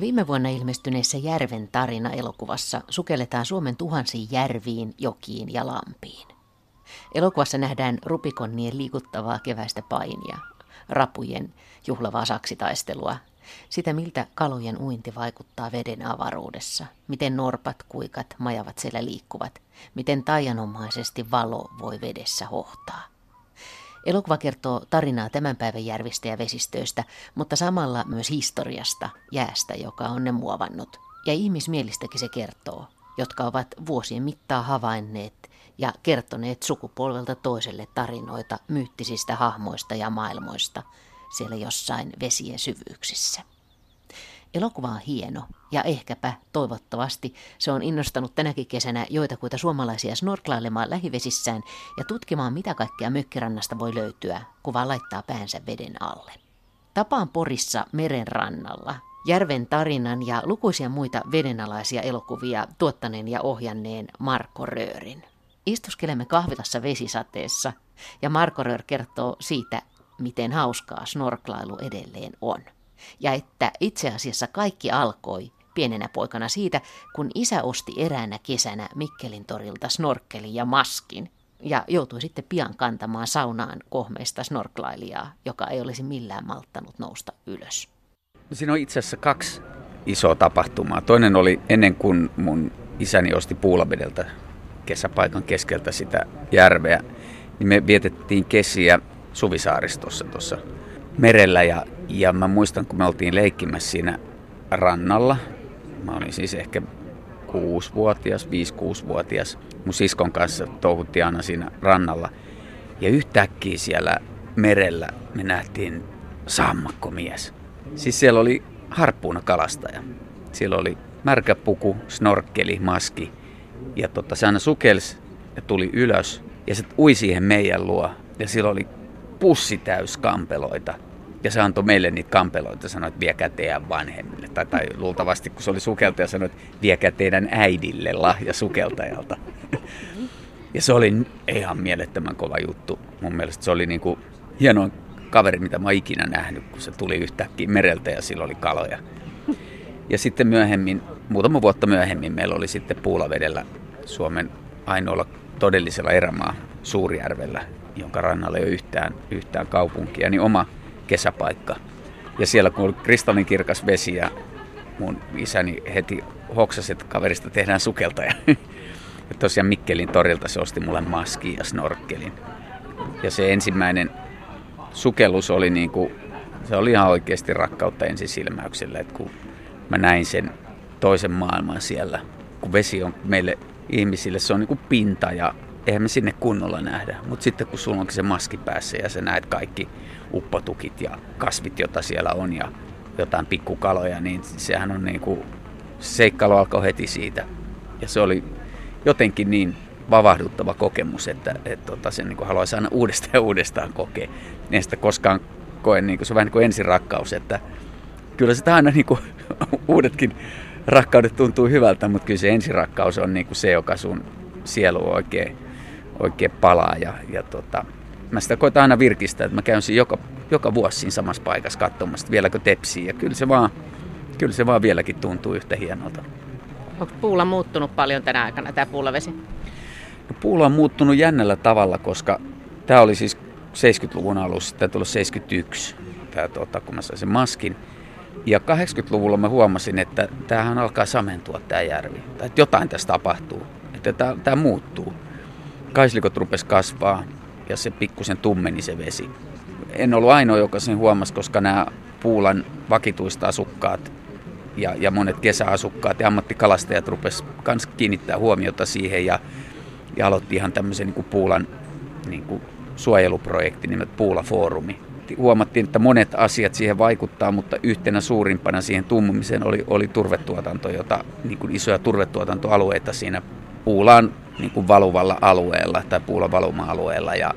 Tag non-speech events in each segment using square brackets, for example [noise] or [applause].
Viime vuonna ilmestyneessä Järven tarina elokuvassa sukelletaan Suomen tuhansiin järviin, jokiin ja lampiin. Elokuvassa nähdään rupikonnien liikuttavaa keväistä painia, rapujen juhlavaa saksitaistelua, sitä miltä kalojen uinti vaikuttaa veden avaruudessa, miten norpat, kuikat, majavat siellä liikkuvat, miten taianomaisesti valo voi vedessä hohtaa. Elokuva kertoo tarinaa tämän päivän järvistä ja vesistöistä, mutta samalla myös historiasta, jäästä, joka on ne muovannut. Ja ihmismielistäkin se kertoo, jotka ovat vuosien mittaa havainneet ja kertoneet sukupolvelta toiselle tarinoita myyttisistä hahmoista ja maailmoista siellä jossain vesien syvyyksissä. Elokuva on hieno ja ehkäpä toivottavasti se on innostanut tänäkin kesänä joitakuita suomalaisia snorklailemaan lähivesissään ja tutkimaan mitä kaikkea mökkirannasta voi löytyä, kun vaan laittaa päänsä veden alle. Tapaan Porissa meren rannalla Järven tarinan ja lukuisia muita vedenalaisia elokuvia tuottaneen ja ohjanneen Marko Röörin. Istuskelemme kahvilassa vesisateessa ja Marko Röör kertoo siitä, miten hauskaa snorklailu edelleen on ja että itse asiassa kaikki alkoi pienenä poikana siitä, kun isä osti eräänä kesänä Mikkelin torilta snorkkelin ja maskin ja joutui sitten pian kantamaan saunaan kohmeista snorklailijaa, joka ei olisi millään malttanut nousta ylös. Siinä on itse asiassa kaksi isoa tapahtumaa. Toinen oli ennen kuin mun isäni osti Puulavedeltä kesäpaikan keskeltä sitä järveä, niin me vietettiin kesiä Suvisaaristossa tuossa merellä ja, ja mä muistan, kun me oltiin leikkimässä siinä rannalla. Mä olin siis ehkä 6-vuotias, 5-6-vuotias. Mun siskon kanssa touhuttiin aina siinä rannalla. Ja yhtäkkiä siellä merellä me nähtiin sammakkomies. Siis siellä oli harppuuna kalastaja. Siellä oli märkä puku, snorkkeli, maski. Ja tota, se aina sukelsi ja tuli ylös. Ja se ui siihen meidän luo. Ja sillä oli pussi täys kampeloita. Ja se antoi meille niitä kampeloita, sanoi, että viekää teidän vanhemmille. Tai, tai luultavasti, kun se oli sukeltaja, sanoi, että viekää teidän äidille lahja sukeltajalta. Ja se oli ihan mielettömän kova juttu. Mun mielestä se oli niinku hieno kaveri, mitä mä ikinä nähnyt, kun se tuli yhtäkkiä mereltä ja sillä oli kaloja. Ja sitten myöhemmin, muutama vuotta myöhemmin, meillä oli sitten Puulavedellä Suomen ainoalla todellisella erämaa Suurjärvellä jonka rannalla ei ole yhtään, yhtään kaupunkia, niin oma kesäpaikka. Ja siellä kun oli kristallinkirkas vesi ja mun isäni heti hoksasi, että kaverista tehdään sukeltaja. [laughs] ja tosiaan Mikkelin torilta se osti mulle maski ja snorkkelin. Ja se ensimmäinen sukellus oli niin kuin, se oli ihan oikeasti rakkautta ensisilmäyksellä, että kun mä näin sen toisen maailman siellä, kun vesi on meille ihmisille, se on niin kuin pinta ja eihän me sinne kunnolla nähdä. Mutta sitten kun sulla onkin se maski päässä ja sä näet kaikki uppotukit ja kasvit, joita siellä on ja jotain pikkukaloja, niin sehän on niin kuin, seikkailu alkoi heti siitä. Ja se oli jotenkin niin vavahduttava kokemus, että, että tota, sen niin haluaisi aina uudestaan ja uudestaan kokea. En sitä koskaan koe, niin kuin, se on vähän niin kuin ensirakkaus, että kyllä sitä aina niin kuin, [laughs] uudetkin rakkaudet tuntuu hyvältä, mutta kyllä se ensirakkaus on niin kuin se, joka sun sielu oikein oikein palaa. Ja, ja tota, mä sitä koitan aina virkistää, että mä käyn siinä joka, joka vuosi siinä samassa paikassa katsomassa, vieläkö tepsii. Ja kyllä se vaan, kyllä se vaan vieläkin tuntuu yhtä hienolta. Onko puulla muuttunut paljon tänä aikana, tämä puulavesi? No, puulla on muuttunut jännällä tavalla, koska tämä oli siis 70-luvun alussa, tämä tuli 71, tämä, tota, kun mä sain sen maskin. Ja 80-luvulla mä huomasin, että tämähän alkaa samentua tämä järvi. Tai että jotain tässä tapahtuu. Että tämä, tämä muuttuu kaislikot rupes kasvaa ja se pikkusen tummeni se vesi. En ollut ainoa, joka sen huomasi, koska nämä Puulan vakituista asukkaat ja, ja monet kesäasukkaat ja ammattikalastajat rupes kans kiinnittää huomiota siihen ja, ja aloitti ihan tämmöisen niin kuin Puulan niin kuin suojeluprojekti nimeltä Puula-foorumi. Huomattiin, että monet asiat siihen vaikuttaa, mutta yhtenä suurimpana siihen tummumiseen oli, oli turvetuotanto, jota niin kuin isoja turvetuotantoalueita siinä Puulaan niin kuin valuvalla alueella tai puulla valuma-alueella ja,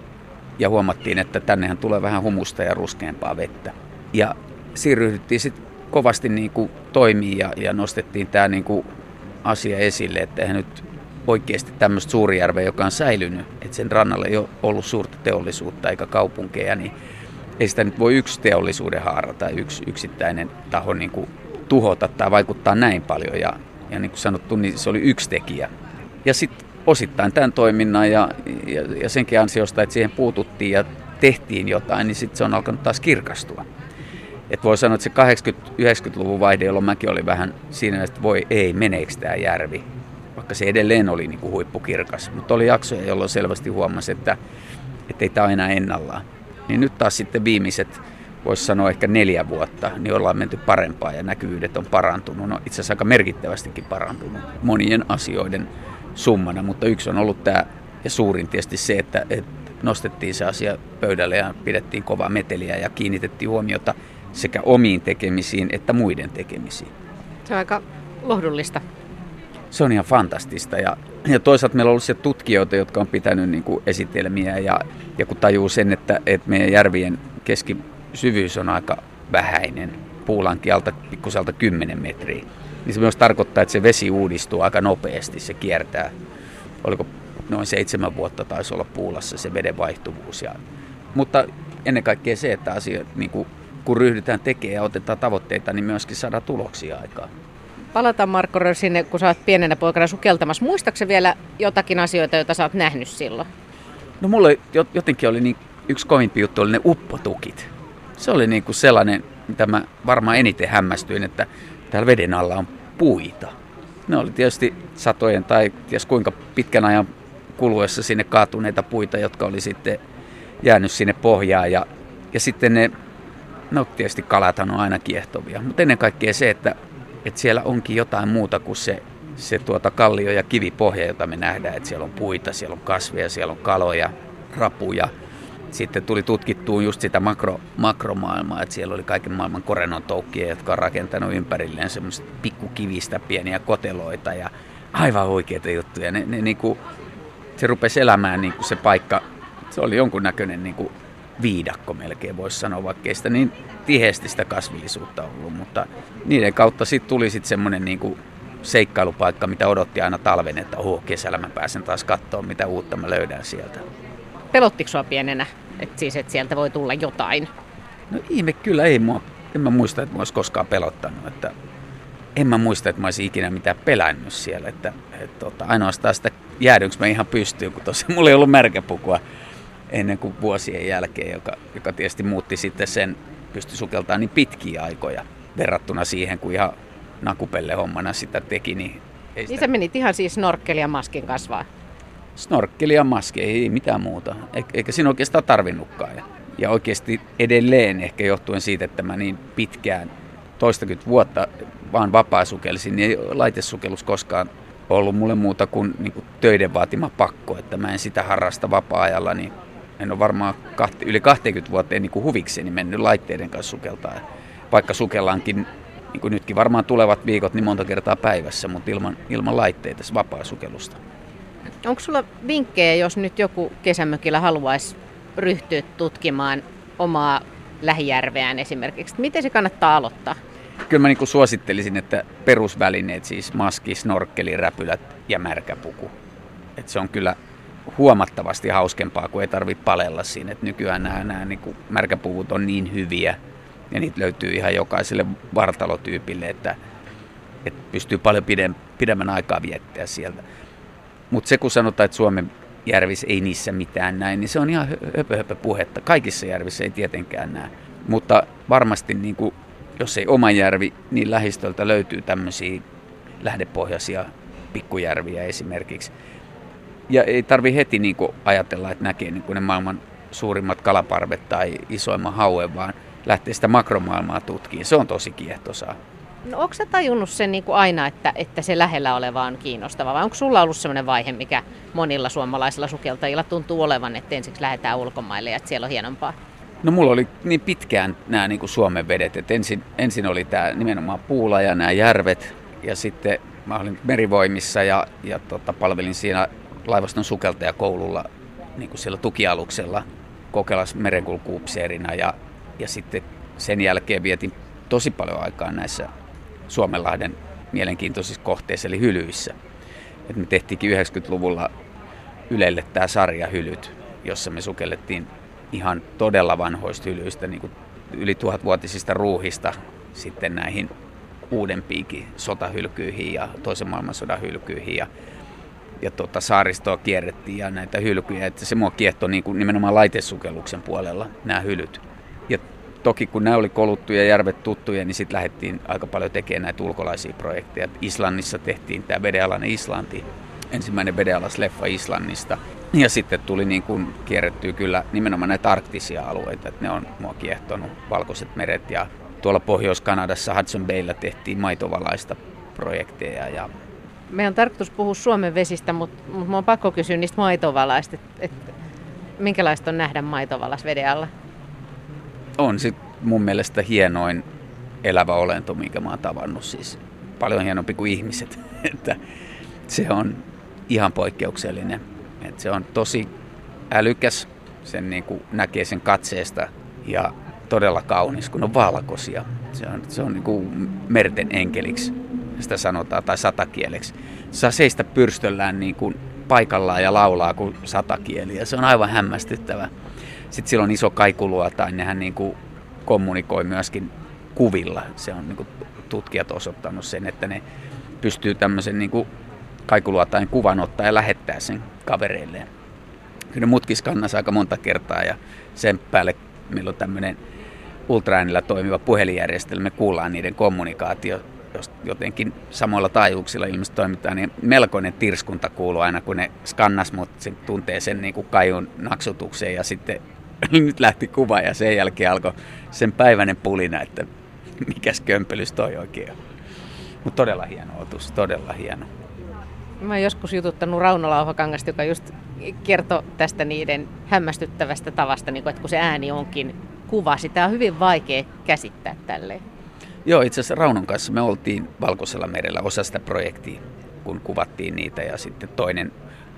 ja huomattiin, että tännehän tulee vähän humusta ja ruskeampaa vettä. Ja siirryttiin sitten kovasti niin kuin toimii ja, ja nostettiin tämä niin kuin asia esille, että eihän nyt oikeasti tämmöistä Suurijärveä, joka on säilynyt, että sen rannalle ei ole ollut suurta teollisuutta eikä kaupunkeja, niin ei sitä nyt voi yksi teollisuuden haara tai yksi yksittäinen taho niin kuin tuhota tai vaikuttaa näin paljon. Ja, ja niin kuin sanottu, niin se oli yksi tekijä. Ja sitten osittain tämän toiminnan ja, ja, ja senkin ansiosta, että siihen puututtiin ja tehtiin jotain, niin sitten se on alkanut taas kirkastua. Et voi sanoa, että se 80-90-luvun vaihde, jolloin mäkin oli vähän siinä, että voi ei, meneekö tämä järvi. Vaikka se edelleen oli niin kuin huippukirkas. Mutta oli jaksoja, jolloin selvästi huomasi, että ei tämä enää ennallaan. Niin nyt taas sitten viimeiset, voisi sanoa ehkä neljä vuotta, niin ollaan menty parempaa ja näkyvyydet on parantunut. No itse asiassa aika merkittävästikin parantunut monien asioiden summana, mutta yksi on ollut tämä, ja suurin tietysti se, että, että nostettiin se asia pöydälle ja pidettiin kovaa meteliä ja kiinnitettiin huomiota sekä omiin tekemisiin että muiden tekemisiin. Se on aika lohdullista. Se on ihan fantastista ja, ja toisaalta meillä on ollut siellä tutkijoita, jotka on pitänyt niin kuin esitelmiä ja, ja kun tajuu sen, että, että meidän järvien keskisyvyys on aika vähäinen, puulankin alta pikkuselta 10 metriä, niin se myös tarkoittaa, että se vesi uudistuu aika nopeasti, se kiertää, oliko noin seitsemän vuotta taisi olla puulassa se veden vaihtuvuus. Ja, mutta ennen kaikkea se, että asiat, niin kuin, kun ryhdytään tekemään ja otetaan tavoitteita, niin myöskin saadaan tuloksia aikaan. Palataan Marko Rö sinne, kun sä oot pienenä poikana sukeltamassa. Muistaaksä vielä jotakin asioita, joita sä oot nähnyt silloin? No mulle jotenkin oli niin, yksi kovimpi juttu oli ne uppotukit. Se oli niin kuin sellainen, mitä mä varmaan eniten hämmästyin, että täällä veden alla on puita. Ne oli tietysti satojen tai ties kuinka pitkän ajan kuluessa sinne kaatuneita puita, jotka oli sitten jäänyt sinne pohjaan. Ja, ja sitten ne, no tietysti kalathan on aina kiehtovia, mutta ennen kaikkea se, että, että siellä onkin jotain muuta kuin se, se tuota kallio- ja kivipohja, jota me nähdään, että siellä on puita, siellä on kasveja, siellä on kaloja, rapuja – sitten tuli tutkittuun just sitä makro, makromaailmaa, että siellä oli kaiken maailman korenon toukkia, jotka on rakentanut ympärilleen semmoista pikkukivistä pieniä koteloita ja aivan oikeita juttuja. Ne, ne, niin kuin, se rupesi elämään niin kuin se paikka, se oli jonkunnäköinen niin kuin viidakko melkein voisi sanoa, vaikka ei sitä niin tiheästi sitä kasvillisuutta ollut, mutta niiden kautta sitten tuli sitten semmoinen niin kuin seikkailupaikka, mitä odotti aina talven, että oho, kesällä mä pääsen taas katsoa, mitä uutta mä löydän sieltä. Pelottiko sua pienenä, että siis, että sieltä voi tulla jotain? No ihme kyllä ei mua, en mä muista, että mä olisi koskaan pelottanut, että en mä muista, että mä olisin ikinä mitään pelännyt siellä, että, että tota, ainoastaan sitä jäädynkö mä ihan pystyyn, kun tosiaan mulla ei ollut märkäpukua ennen kuin vuosien jälkeen, joka, joka tietysti muutti sitten sen, pysty sukeltamaan niin pitkiä aikoja verrattuna siihen, kun ihan nakupelle hommana sitä teki, niin ei sitä... Niin sä menit ihan siis snorkkeli ja maskin kasvaa? Snorkkeli ja maski, ei mitään muuta. Eikä siinä oikeastaan tarvinnutkaan. Ja oikeasti edelleen ehkä johtuen siitä, että mä niin pitkään, toistakymmentä vuotta vaan vapaa-sukelsin, niin ei laitesukellus koskaan ollut mulle muuta kuin, niin kuin töiden vaatima pakko, että mä en sitä harrasta vapaa-ajalla, niin en ole varmaan kahti, yli 20 vuotta niin kuin huvikseni mennyt laitteiden kanssa sukeltaa. Vaikka sukellaankin, niin kuin nytkin varmaan tulevat viikot, niin monta kertaa päivässä, mutta ilman, ilman laitteita vapaa-sukellusta. Onko sulla vinkkejä, jos nyt joku kesämökillä haluaisi ryhtyä tutkimaan omaa lähijärveään esimerkiksi? Miten se kannattaa aloittaa? Kyllä mä niin suosittelisin, että perusvälineet, siis maski, snorkkeli, räpylät ja märkäpuku. Et se on kyllä huomattavasti hauskempaa, kun ei tarvitse palella siinä. Et nykyään nämä, nämä niin märkäpuvut on niin hyviä ja niitä löytyy ihan jokaiselle vartalotyypille, että, että pystyy paljon pidemmän aikaa viettää sieltä. Mutta se kun sanotaan, että Suomen järvissä ei niissä mitään näin, niin se on ihan höpö, höpö puhetta. Kaikissa järvissä ei tietenkään näe. Mutta varmasti niin kuin, jos ei oma järvi, niin lähistöltä löytyy tämmöisiä lähdepohjaisia pikkujärviä esimerkiksi. Ja ei tarvi heti niin kuin ajatella, että näkee niin kuin ne maailman suurimmat kalaparvet tai isoimman hauen, vaan lähtee sitä makromaailmaa tutkimaan. Se on tosi kiehtosaa. No onko sä tajunnut sen niin kuin aina, että, että se lähellä oleva on kiinnostava? Vai onko sulla ollut sellainen vaihe, mikä monilla suomalaisilla sukeltajilla tuntuu olevan, että ensiksi lähdetään ulkomaille ja että siellä on hienompaa? No mulla oli niin pitkään nämä niin kuin Suomen vedet, että ensin, ensin oli tämä nimenomaan Puula ja nämä järvet. Ja sitten mä olin merivoimissa ja, ja tota, palvelin siinä laivaston sukeltajakoululla niin kuin siellä tukialuksella Kokelas merenkulkuupseerina. Ja, ja sitten sen jälkeen vietin tosi paljon aikaa näissä Suomenlahden mielenkiintoisissa kohteissa, eli hylyissä. Et me tehtiinkin 90-luvulla Ylelle tämä sarja Hylyt, jossa me sukellettiin ihan todella vanhoista hylyistä, niin kuin yli tuhatvuotisista ruuhista sitten näihin uudempiinkin sotahylkyihin ja toisen maailmansodan hylkyihin. Ja, ja tota, saaristoa kierrettiin ja näitä hylkyjä. Että se mua kiehtoi niin kuin nimenomaan laitesukelluksen puolella nämä hylyt. Toki kun nämä oli koluttuja järvet tuttuja, niin sitten lähdettiin aika paljon tekemään näitä ulkolaisia projekteja. Islannissa tehtiin tämä vedealainen Islanti, ensimmäinen vedealas leffa Islannista. Ja sitten tuli niin kuin kierrettyä kyllä nimenomaan näitä arktisia alueita, että ne on mua kiehtonut, valkoiset meret ja tuolla Pohjois-Kanadassa Hudson Baylla tehtiin maitovalaista projekteja ja meidän on tarkoitus puhua Suomen vesistä, mutta, mutta on pakko kysyä niistä maitovalaista, että, että minkälaista on nähdä maitovalas veden alla? On sit mun mielestä hienoin elävä olento, minkä mä oon tavannut. Siis paljon hienompi kuin ihmiset. [laughs] että se on ihan poikkeuksellinen. että se on tosi älykäs, sen niin kuin näkee sen katseesta ja todella kaunis, kun on valkoisia. Se on, se on niin kuin merten enkeliksi, sitä sanotaan, tai satakieleksi. Saa seistä pyrstöllään niin kuin paikallaan ja laulaa kuin satakieli, ja se on aivan hämmästyttävä. Sitten sillä on iso kaikulua, tai nehän niin kuin kommunikoi myöskin kuvilla. Se on niin kuin tutkijat osoittanut sen, että ne pystyy tämmöisen niin kuin kaikuluotain kuvan ottaa ja lähettää sen kavereilleen. Kyllä ne mutkis aika monta kertaa ja sen päälle meillä on tämmöinen ultraäänillä toimiva puhelinjärjestelmä, me kuullaan niiden kommunikaatio, jos jotenkin samoilla taajuuksilla ilmeisesti toimitaan, niin melkoinen tirskunta kuuluu aina, kun ne skannas, mutta se tuntee sen niin kuin kajun naksutukseen ja sitten [laughs] nyt lähti kuva ja sen jälkeen alkoi sen päiväinen pulina, että mikäs kömpelys toi oikein on. Mutta todella hieno otus, todella hieno. Mä oon joskus jututtanut Rauno Lauhakangasta, joka just kertoi tästä niiden hämmästyttävästä tavasta, niin kun, että kun se ääni onkin kuva, sitä on hyvin vaikea käsittää tälleen. Joo, itse asiassa Raunon kanssa me oltiin Valkoisella merellä osa sitä projektia, kun kuvattiin niitä ja sitten toinen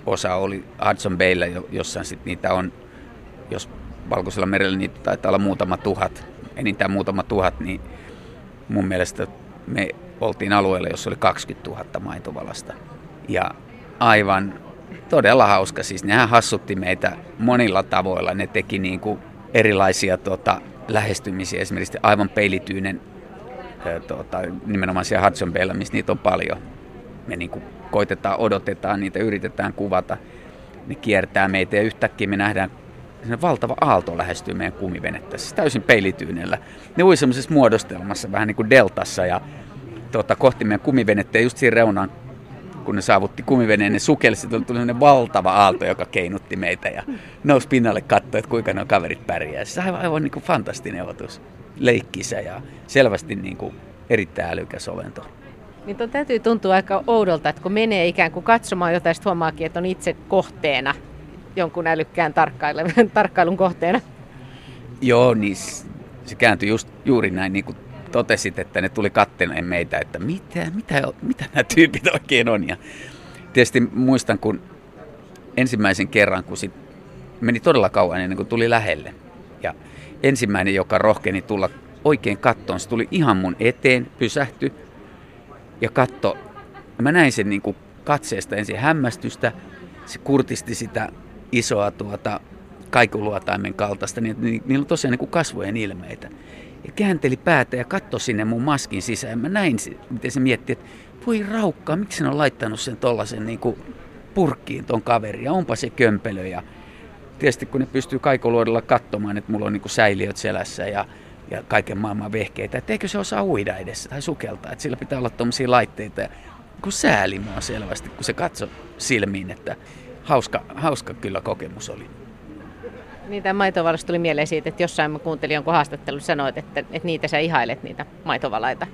osa oli Hudson Bayllä, jossa sitten niitä on, jos Valkoisella merellä niitä taitaa olla muutama tuhat, enintään muutama tuhat, niin mun mielestä me oltiin alueella, jossa oli 20 000 maitovalasta. Ja aivan todella hauska, siis nehän hassutti meitä monilla tavoilla, ne teki niin kuin erilaisia tota, lähestymisiä, esimerkiksi aivan peilityynen tota, nimenomaan siellä Hudson Baylla, missä niitä on paljon. Me niin kuin koitetaan, odotetaan niitä, yritetään kuvata. Ne kiertää meitä ja yhtäkkiä me nähdään valtava aalto lähestyy meidän kumivenettä, siis täysin peilityynellä. Ne ui semmoisessa muodostelmassa, vähän niin kuin deltassa ja tota, kohti meidän kumivenettä ja just siinä reunaan, kun ne saavutti kumiveneen, ne sukelsi, tuli sellainen valtava aalto, joka keinutti meitä ja nousi pinnalle katsoa, että kuinka nuo kaverit pärjää. Siis aivan, aivan niin kuin fantastinen otus leikkisä ja selvästi niin kuin erittäin älykäs olento. Niin täytyy tuntua aika oudolta, että kun menee ikään kuin katsomaan jotain, sitten huomaakin, että on itse kohteena, jonkun älykkään [laughs] tarkkailun kohteena. Joo, niin se kääntyi just, juuri näin, niin kuin totesit, että ne tuli katteleen meitä, että mitä, mitä, mitä nämä tyypit oikein on. Ja tietysti muistan, kun ensimmäisen kerran, kun sit meni todella kauan ennen kuin tuli lähelle. Ja ensimmäinen, joka rohkeni tulla oikein kattoon. Se tuli ihan mun eteen, pysähty ja katto. Mä näin sen niin kuin katseesta ensin hämmästystä. Se kurtisti sitä isoa tuota, kaikuluotaimen kaltaista, niin, niin niillä on tosiaan niin kuin kasvojen ilmeitä. Ja käänteli päätä ja katsoi sinne mun maskin sisään. Mä näin, miten se mietti, että voi raukkaa, miksi ne on laittanut sen tollasen niin kuin purkkiin ton kaveri. Ja onpa se kömpelö. Ja tietysti kun ne pystyy kaikoluodella katsomaan, että mulla on niin säiliöt selässä ja, ja kaiken maailman vehkeitä, että eikö se osaa uida edessä tai sukeltaa, että sillä pitää olla tuommoisia laitteita. Ja kun sääli mua selvästi, kun se katsoi silmiin, että hauska, hauska kyllä kokemus oli. Niin tämä maitovalaus tuli mieleen siitä, että jossain mä kuuntelin jonkun haastattelun sanoit, että, että niitä sä ihailet, niitä maitovalaita.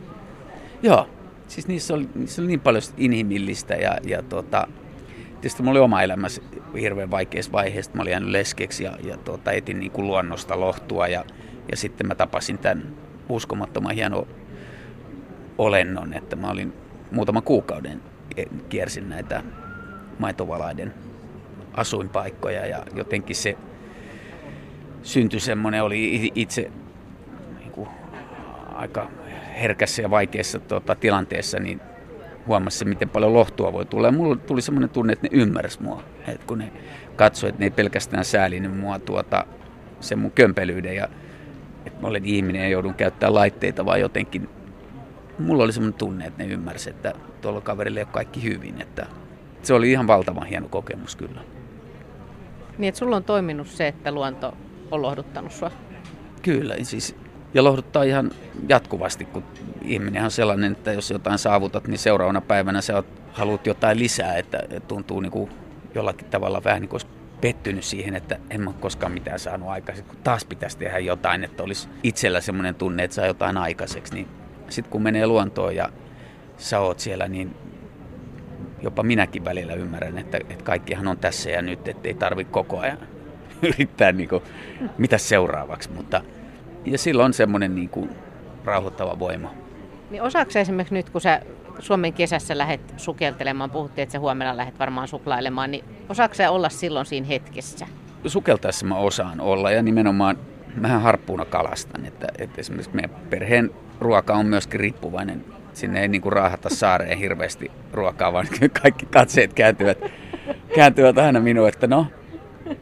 Joo, siis niissä oli, niissä oli niin paljon inhimillistä ja, ja tota, tietysti mulla oli oma elämässä hirveän vaikeassa vaiheessa. Mä olin jäänyt leskeksi ja, ja tuota, etin niin kuin luonnosta lohtua ja, ja sitten mä tapasin tämän uskomattoman hieno olennon, että mä olin muutaman kuukauden e, kiersin näitä maitovalaiden asuinpaikkoja ja jotenkin se syntyi semmoinen, oli itse niin kuin, aika herkässä ja vaikeassa tuota, tilanteessa, niin huomasi miten paljon lohtua voi tulla. Ja mulla tuli semmoinen tunne, että ne ymmärsi mua. Että kun ne katsoi, että ne ei pelkästään säälinyt mua tuota, sen mun kömpelyyden ja että mä olen ihminen ja joudun käyttämään laitteita, vaan jotenkin mulla oli semmoinen tunne, että ne ymmärsi, että tuolla kaverilla ei ole kaikki hyvin. Että se oli ihan valtavan hieno kokemus kyllä. Niin, että sulla on toiminut se, että luonto on lohduttanut sua? Kyllä, siis ja lohduttaa ihan jatkuvasti, kun ihminen on sellainen, että jos jotain saavutat, niin seuraavana päivänä sä haluat jotain lisää, että tuntuu niin kuin jollakin tavalla vähän niin kuin pettynyt siihen, että en mä koskaan mitään saanut aikaiseksi, kun taas pitäisi tehdä jotain, että olisi itsellä semmoinen tunne, että saa jotain aikaiseksi, niin sitten kun menee luontoon ja sä oot siellä, niin jopa minäkin välillä ymmärrän, että, että kaikkihan on tässä ja nyt, että ei tarvitse koko ajan [laughs] yrittää niin kuin, mitä seuraavaksi, mutta ja silloin on semmoinen niin kuin, rauhoittava voima. Niin osaako esimerkiksi nyt, kun sä Suomen kesässä lähdet sukeltelemaan, puhuttiin, että sä huomenna lähdet varmaan suklailemaan, niin osaako sä olla silloin siinä hetkessä? Sukeltaessa mä osaan olla ja nimenomaan mähän harppuuna kalastan, että, että esimerkiksi meidän perheen ruoka on myöskin riippuvainen. Sinne ei niin kuin raahata saareen hirveästi ruokaa, vaan [laughs] kaikki katseet kääntyvät, kääntyvät aina minuun, että no,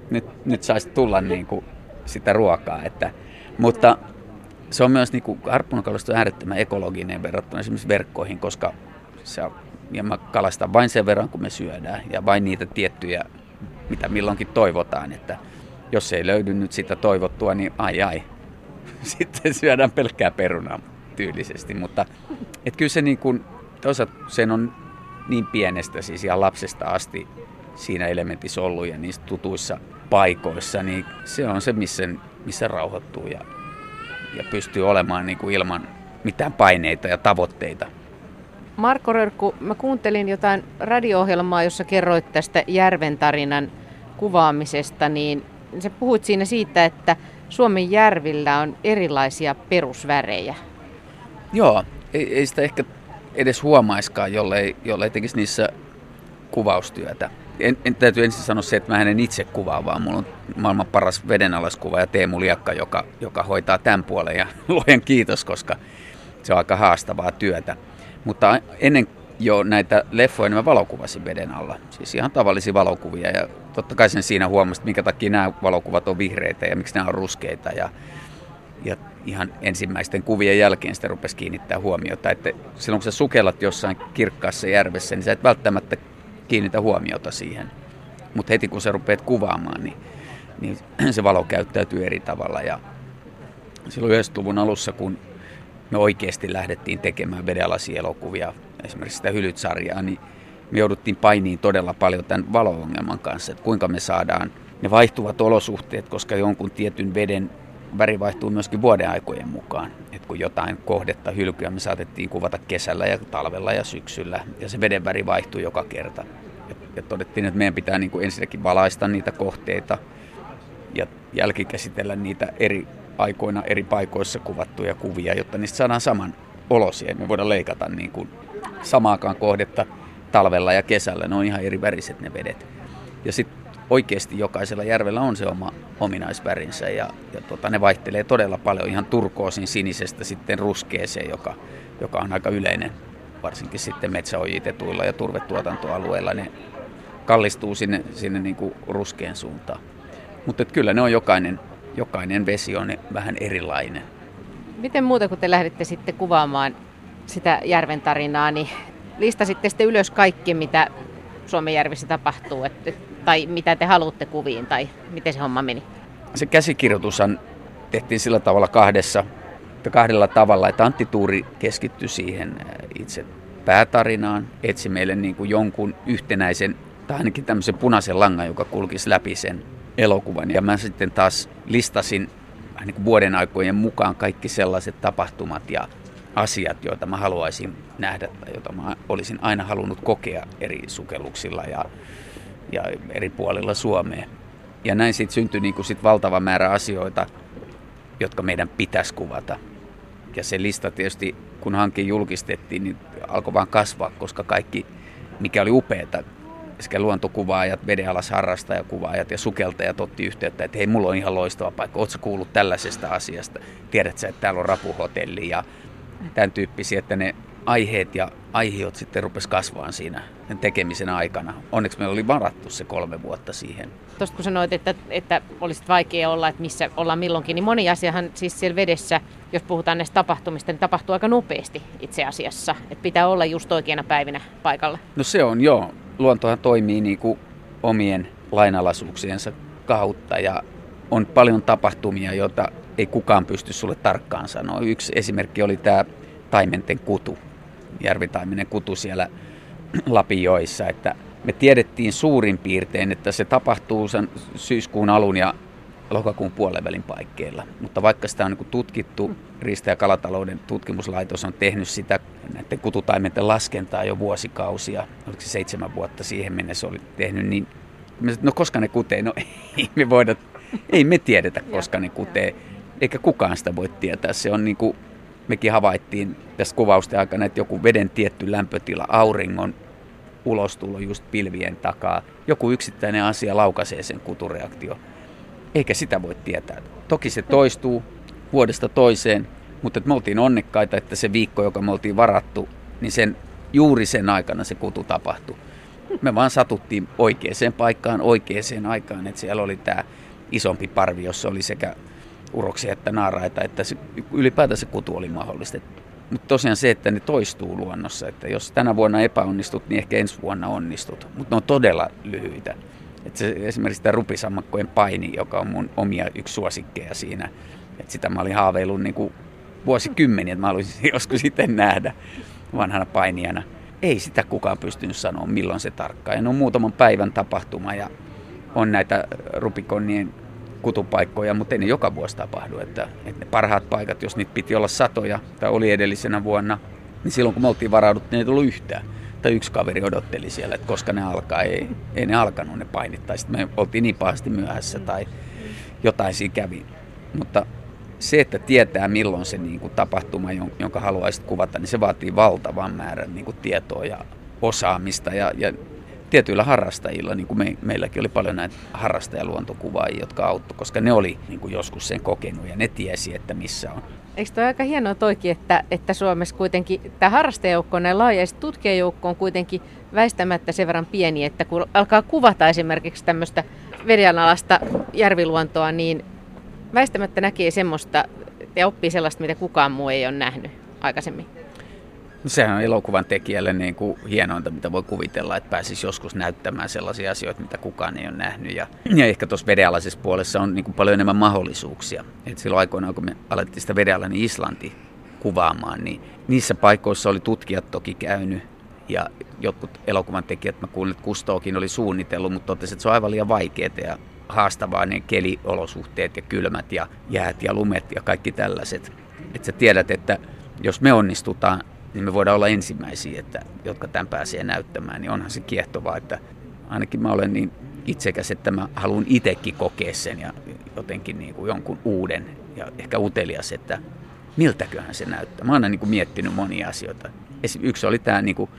nyt, nyt saisi tulla niin kuin sitä ruokaa. Että, mutta se on myös niin on äärettömän ekologinen verrattuna esimerkiksi verkkoihin, koska se, ja mä kalastan vain sen verran, kun me syödään ja vain niitä tiettyjä, mitä milloinkin toivotaan, että jos ei löydy nyt sitä toivottua, niin ai ai, [laughs] sitten syödään pelkkää perunaa tyylisesti, mutta et kyllä se niin kuin, toisaalta sen on niin pienestä, siis ihan lapsesta asti siinä elementissä ollut ja niissä tutuissa paikoissa, niin se on se, missä, missä rauhoittuu ja ja pystyy olemaan niin kuin ilman mitään paineita ja tavoitteita. Marko Rörkku, mä kuuntelin jotain radio-ohjelmaa, jossa kerroit tästä järven tarinan kuvaamisesta, niin sä puhuit siinä siitä, että Suomen järvillä on erilaisia perusvärejä. Joo, ei, ei sitä ehkä edes huomaiskaan, jollei, jollei tekisi niissä kuvaustyötä en, en täytyy ensin sanoa se, että mä en itse kuvaa, vaan mulla on maailman paras vedenalaiskuva ja Teemu Liakka, joka, joka hoitaa tämän puolen ja [laughs] luojan kiitos, koska se on aika haastavaa työtä. Mutta ennen jo näitä leffoja, niin mä valokuvasin veden alla. Siis ihan tavallisia valokuvia ja totta kai sen siinä huomasi, minkä takia nämä valokuvat on vihreitä ja miksi nämä on ruskeita. Ja, ja ihan ensimmäisten kuvien jälkeen sitä rupesi kiinnittää huomiota, että silloin kun sä sukellat jossain kirkkaassa järvessä, niin sä et välttämättä kiinnitä huomiota siihen. Mutta heti kun sä rupeat kuvaamaan, niin, niin [clears throat] se valo käyttäytyy eri tavalla. Ja silloin 90-luvun alussa, kun me oikeasti lähdettiin tekemään vedenalasielokuvia, esimerkiksi sitä Hylyt-sarjaa, niin me jouduttiin painiin todella paljon tämän valo-ongelman kanssa, että kuinka me saadaan ne vaihtuvat olosuhteet, koska jonkun tietyn veden väri vaihtuu myöskin vuoden aikojen mukaan. Et kun jotain kohdetta hylkyä me saatettiin kuvata kesällä ja talvella ja syksyllä, ja se veden väri vaihtuu joka kerta. Ja, ja todettiin, että meidän pitää niin kuin ensinnäkin valaista niitä kohteita ja jälkikäsitellä niitä eri aikoina eri paikoissa kuvattuja kuvia, jotta niistä saadaan saman olosia. Me voidaan leikata niin kuin samaakaan kohdetta talvella ja kesällä. Ne on ihan eri väriset ne vedet. Ja sitten oikeasti jokaisella järvellä on se oma ominaisvärinsä ja, ja tota, ne vaihtelee todella paljon ihan turkoosin sinisestä sitten ruskeeseen, joka, joka on aika yleinen varsinkin sitten metsäojitetuilla ja turvetuotantoalueilla. Ne kallistuu sinne, sinne niin kuin ruskeen suuntaan. Mutta kyllä ne on jokainen, jokainen vesi on vähän erilainen. Miten muuta, kun te lähditte sitten kuvaamaan sitä järven tarinaa, niin listasitte sitten ylös kaikki, mitä Suomen järvissä tapahtuu? Että tai mitä te haluatte kuviin, tai miten se homma meni? Se käsikirjoitushan tehtiin sillä tavalla kahdessa, kahdella tavalla, että Antti Tuuri keskittyi siihen itse päätarinaan, etsi meille niin kuin jonkun yhtenäisen, tai ainakin tämmöisen punaisen langan, joka kulkisi läpi sen elokuvan. Ja mä sitten taas listasin niin kuin vuoden aikojen mukaan kaikki sellaiset tapahtumat ja asiat, joita mä haluaisin nähdä tai joita mä olisin aina halunnut kokea eri sukelluksilla ja ja eri puolilla Suomea. Ja näin sitten syntyi niin kuin sit valtava määrä asioita, jotka meidän pitäisi kuvata. Ja se lista tietysti, kun hanke julkistettiin, niin alkoi vaan kasvaa, koska kaikki, mikä oli upeeta, sekä luontokuvaajat, vedenalaisharrastajakuvaajat ja sukeltajat otti yhteyttä, että hei, mulla on ihan loistava paikka, ootko kuullut tällaisesta asiasta? Tiedätkö että täällä on rapuhotelli ja tämän tyyppisiä, että ne aiheet ja aihiot sitten rupesi kasvaa siinä tekemisen aikana. Onneksi meillä oli varattu se kolme vuotta siihen. Tuosta kun sanoit, että, että olisi vaikea olla, että missä ollaan milloinkin, niin moni asiahan siis siellä vedessä, jos puhutaan näistä tapahtumista, niin tapahtuu aika nopeasti itse asiassa. Että pitää olla just oikeana päivinä paikalla. No se on joo. Luontohan toimii niin kuin omien lainalaisuuksiensa kautta ja on paljon tapahtumia, joita ei kukaan pysty sulle tarkkaan sanoa. Yksi esimerkki oli tämä taimenten kutu, järvitaimenen kutu siellä Lapinjoissa, että me tiedettiin suurin piirtein, että se tapahtuu sen syyskuun alun ja lokakuun puolen paikkeilla. Mutta vaikka sitä on niin tutkittu, Riista- ja kalatalouden tutkimuslaitos on tehnyt sitä näiden kututaimenten laskentaa jo vuosikausia, oliko se seitsemän vuotta siihen mennessä oli tehnyt, niin no koska ne kutee, no [laughs] ei me voida, ei me tiedetä koska ne kutee, eikä kukaan sitä voi tietää. Se on niin kuin, mekin havaittiin tässä kuvausten aikana, että joku veden tietty lämpötila, auringon ulostulo just pilvien takaa, joku yksittäinen asia laukaisee sen kutureaktio. Eikä sitä voi tietää. Toki se toistuu vuodesta toiseen, mutta me oltiin onnekkaita, että se viikko, joka me oltiin varattu, niin sen, juuri sen aikana se kutu tapahtui. Me vaan satuttiin oikeaan paikkaan oikeaan aikaan, että siellä oli tämä isompi parvi, jossa oli sekä uroksia että naaraita, että se, ylipäätään se kutu oli mahdollista. Mutta tosiaan se, että ne toistuu luonnossa, että jos tänä vuonna epäonnistut, niin ehkä ensi vuonna onnistut. Mutta ne on todella lyhyitä. Et se, esimerkiksi tämä rupisammakkojen paini, joka on mun omia yksi suosikkeja siinä. Et sitä mä olin haaveillut niin kuin vuosikymmeniä, että mä haluaisin [laughs] joskus sitten nähdä vanhana painijana. Ei sitä kukaan pystynyt sanoa, milloin se tarkkaan. Ja on muutaman päivän tapahtuma ja on näitä rupikonnien kutupaikkoja, mutta ei ne joka vuosi tapahdu. Että, että ne parhaat paikat, jos niitä piti olla satoja tai oli edellisenä vuonna, niin silloin kun me oltiin varauduttu, niin ei tullut yhtään. Tai yksi kaveri odotteli siellä, että koska ne alkaa, ei, ei ne alkanut ne painit. Tai sitten me oltiin niin pahasti myöhässä tai jotain siinä kävi. Mutta se, että tietää milloin se niin kuin, tapahtuma, jonka haluaisit kuvata, niin se vaatii valtavan määrän niin kuin, tietoa ja osaamista. Ja, ja tietyillä harrastajilla, niin kuin me, meilläkin oli paljon näitä harrastajaluontokuvaajia, jotka auttoi, koska ne oli niin kuin joskus sen kokenut ja ne tiesi, että missä on. Eikö toi aika hienoa toikin, että, että Suomessa kuitenkin tämä harrastajajoukko on laaja ja tutkijajoukko on kuitenkin väistämättä sen verran pieni, että kun alkaa kuvata esimerkiksi tämmöistä vedenalasta järviluontoa, niin väistämättä näkee semmoista ja oppii sellaista, mitä kukaan muu ei ole nähnyt aikaisemmin. No sehän on elokuvan tekijälle niin kuin hienointa, mitä voi kuvitella, että pääsisi joskus näyttämään sellaisia asioita, mitä kukaan ei ole nähnyt. Ja, ja ehkä tuossa vedenalaisessa puolessa on niin kuin paljon enemmän mahdollisuuksia. Et silloin aikoinaan, kun me alettiin sitä vedenalainen Islanti kuvaamaan, niin niissä paikoissa oli tutkijat toki käynyt ja jotkut elokuvan tekijät, mä kuulin, että Kustookin oli suunnitellut, mutta totesi, että se on aivan liian vaikeaa ja haastavaa ne keliolosuhteet ja kylmät ja jäät ja lumet ja kaikki tällaiset. Että sä tiedät, että jos me onnistutaan niin me voidaan olla ensimmäisiä, että, jotka tämän pääsee näyttämään, niin onhan se kiehtovaa, että ainakin mä olen niin itsekäs, että mä haluan itsekin kokea sen ja jotenkin niin kuin jonkun uuden ja ehkä utelias, että miltäköhän se näyttää. Mä oon niin kuin miettinyt monia asioita. Yksi oli tämä, niin kuin,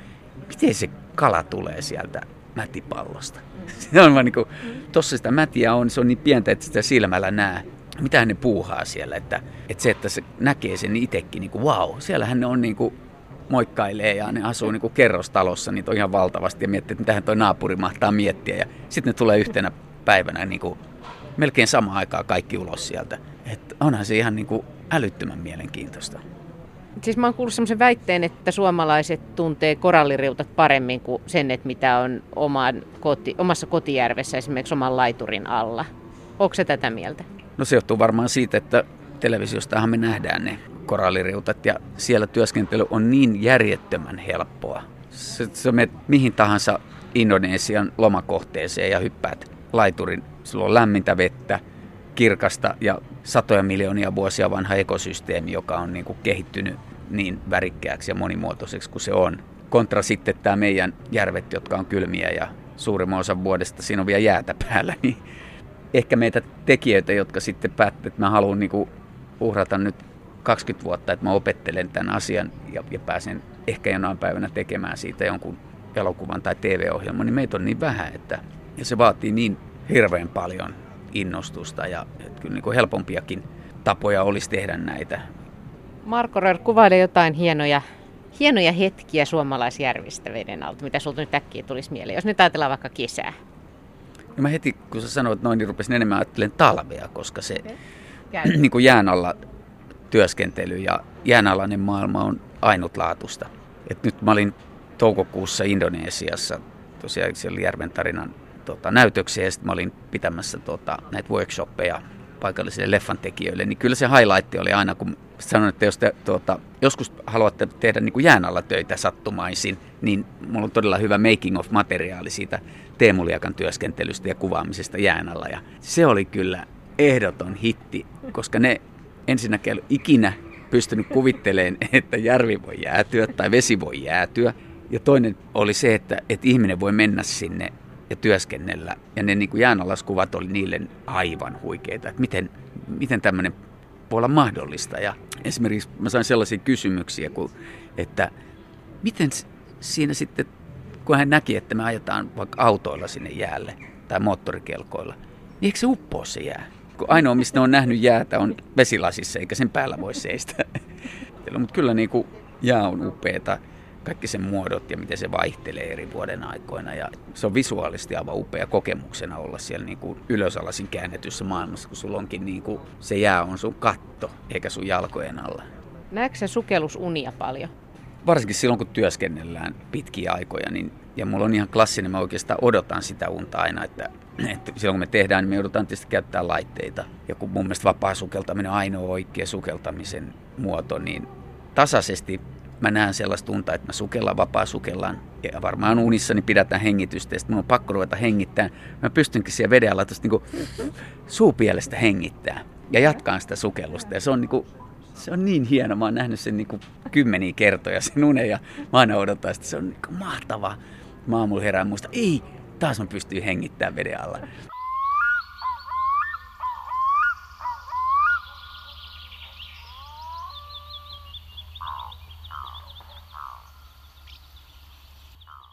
miten se kala tulee sieltä mätipallosta. [laughs] Se on vaan niin kuin, tossa sitä mätiä on, se on niin pientä, että sitä silmällä näe. Mitä ne puuhaa siellä, että, että se, että se näkee sen itsekin, niin kuin, wow, siellähän ne on niin kuin, moikkailee ja ne asuu niin kuin kerrostalossa, niin on ihan valtavasti ja miettii, että mitähän toi naapuri mahtaa miettiä. Ja sitten ne tulee yhtenä päivänä niin kuin melkein samaan aikaan kaikki ulos sieltä. Et onhan se ihan niin kuin älyttömän mielenkiintoista. Siis mä oon kuullut sellaisen väitteen, että suomalaiset tuntee koralliriutat paremmin kuin sen, että mitä on oman koti, omassa kotijärvessä esimerkiksi oman laiturin alla. Onko se tätä mieltä? No se johtuu varmaan siitä, että televisiostahan me nähdään ne koralliriutat ja siellä työskentely on niin järjettömän helppoa. Se, se menet mihin tahansa Indonesian lomakohteeseen ja hyppäät laiturin. Sulla on lämmintä vettä, kirkasta ja satoja miljoonia vuosia vanha ekosysteemi, joka on niin kuin kehittynyt niin värikkääksi ja monimuotoiseksi kuin se on. Kontra sitten tämä meidän järvet, jotka on kylmiä ja suurimman osan vuodesta siinä on vielä jäätä päällä, niin ehkä meitä tekijöitä, jotka sitten päättävät, että mä haluan niin uhrata nyt 20 vuotta, että mä opettelen tämän asian ja, ja pääsen ehkä jonain päivänä tekemään siitä jonkun elokuvan tai TV-ohjelman, niin meitä on niin vähän, että ja se vaatii niin hirveän paljon innostusta ja että kyllä niin kuin helpompiakin tapoja olisi tehdä näitä. Marko Rör, kuvaile jotain hienoja hienoja hetkiä suomalaisjärvistä veden alta, mitä sulta nyt äkkiä tulisi mieleen, jos nyt ajatellaan vaikka kesää? Ja mä heti, kun sä sanoit noin, niin rupesin enemmän ajattelemaan talvea, koska se [clears throat] niin kuin jään alla työskentely ja jäänalainen maailma on ainutlaatusta. Et nyt mä olin toukokuussa Indonesiassa, tosiaan siellä Järven tarinan tota, näytöksiä ja sitten mä olin pitämässä tota, näitä workshoppeja paikallisille leffantekijöille, niin kyllä se highlight oli aina, kun sanoin, että jos te tuota, joskus haluatte tehdä niin kuin jään alla töitä sattumaisin, niin mulla on todella hyvä making of materiaali siitä Teemu Liakan työskentelystä ja kuvaamisesta jään alla. Ja se oli kyllä ehdoton hitti, koska ne ensinnäkin ikinä pystynyt kuvittelemaan, [laughs] että järvi voi jäätyä tai vesi voi jäätyä. Ja toinen oli se, että, että ihminen voi mennä sinne ja työskennellä. Ja ne niin kuin jäänalaiskuvat oli niille aivan huikeita, että miten, miten tämmöinen voi olla mahdollista. Ja esimerkiksi mä sain sellaisia kysymyksiä, kuin, että miten siinä sitten, kun hän näki, että me ajetaan vaikka autoilla sinne jäälle tai moottorikelkoilla, niin eikö se uppoa se jää? Kun ainoa, mistä on nähnyt jäätä, on vesilasissa, eikä sen päällä voi seistä. [laughs] Mutta kyllä niin kuin jää on upeeta kaikki sen muodot ja miten se vaihtelee eri vuoden aikoina. Ja se on visuaalisesti aivan upea kokemuksena olla siellä niin kuin ylösalaisin käännetyssä maailmassa, kun sulla onkin niin kuin, se jää on sun katto eikä sun jalkojen alla. Näetkö sä sukellusunia paljon? Varsinkin silloin, kun työskennellään pitkiä aikoja, niin, ja mulla on ihan klassinen, mä oikeastaan odotan sitä unta aina, että, [clears throat] että silloin kun me tehdään, niin me joudutaan tietysti käyttää laitteita. Ja kun mun mielestä vapaa sukeltaminen on ainoa oikea sukeltamisen muoto, niin tasaisesti mä näen sellaista tunta, että mä sukellaan, vapaa sukellaan. Ja varmaan unissa niin pidätään hengitystä ja sitten mun on pakko ruveta hengittämään. Mä pystynkin siellä veden alla niin suupielestä hengittää ja jatkaan sitä sukellusta. Ja se on, niin kuin, se on niin hieno. Mä oon nähnyt sen niin kuin kymmeniä kertoja sen unen ja mä aina odotan, että se on niin mahtavaa. Mä aamulla herään muista, ei, taas mä pystyn hengittämään veden alla.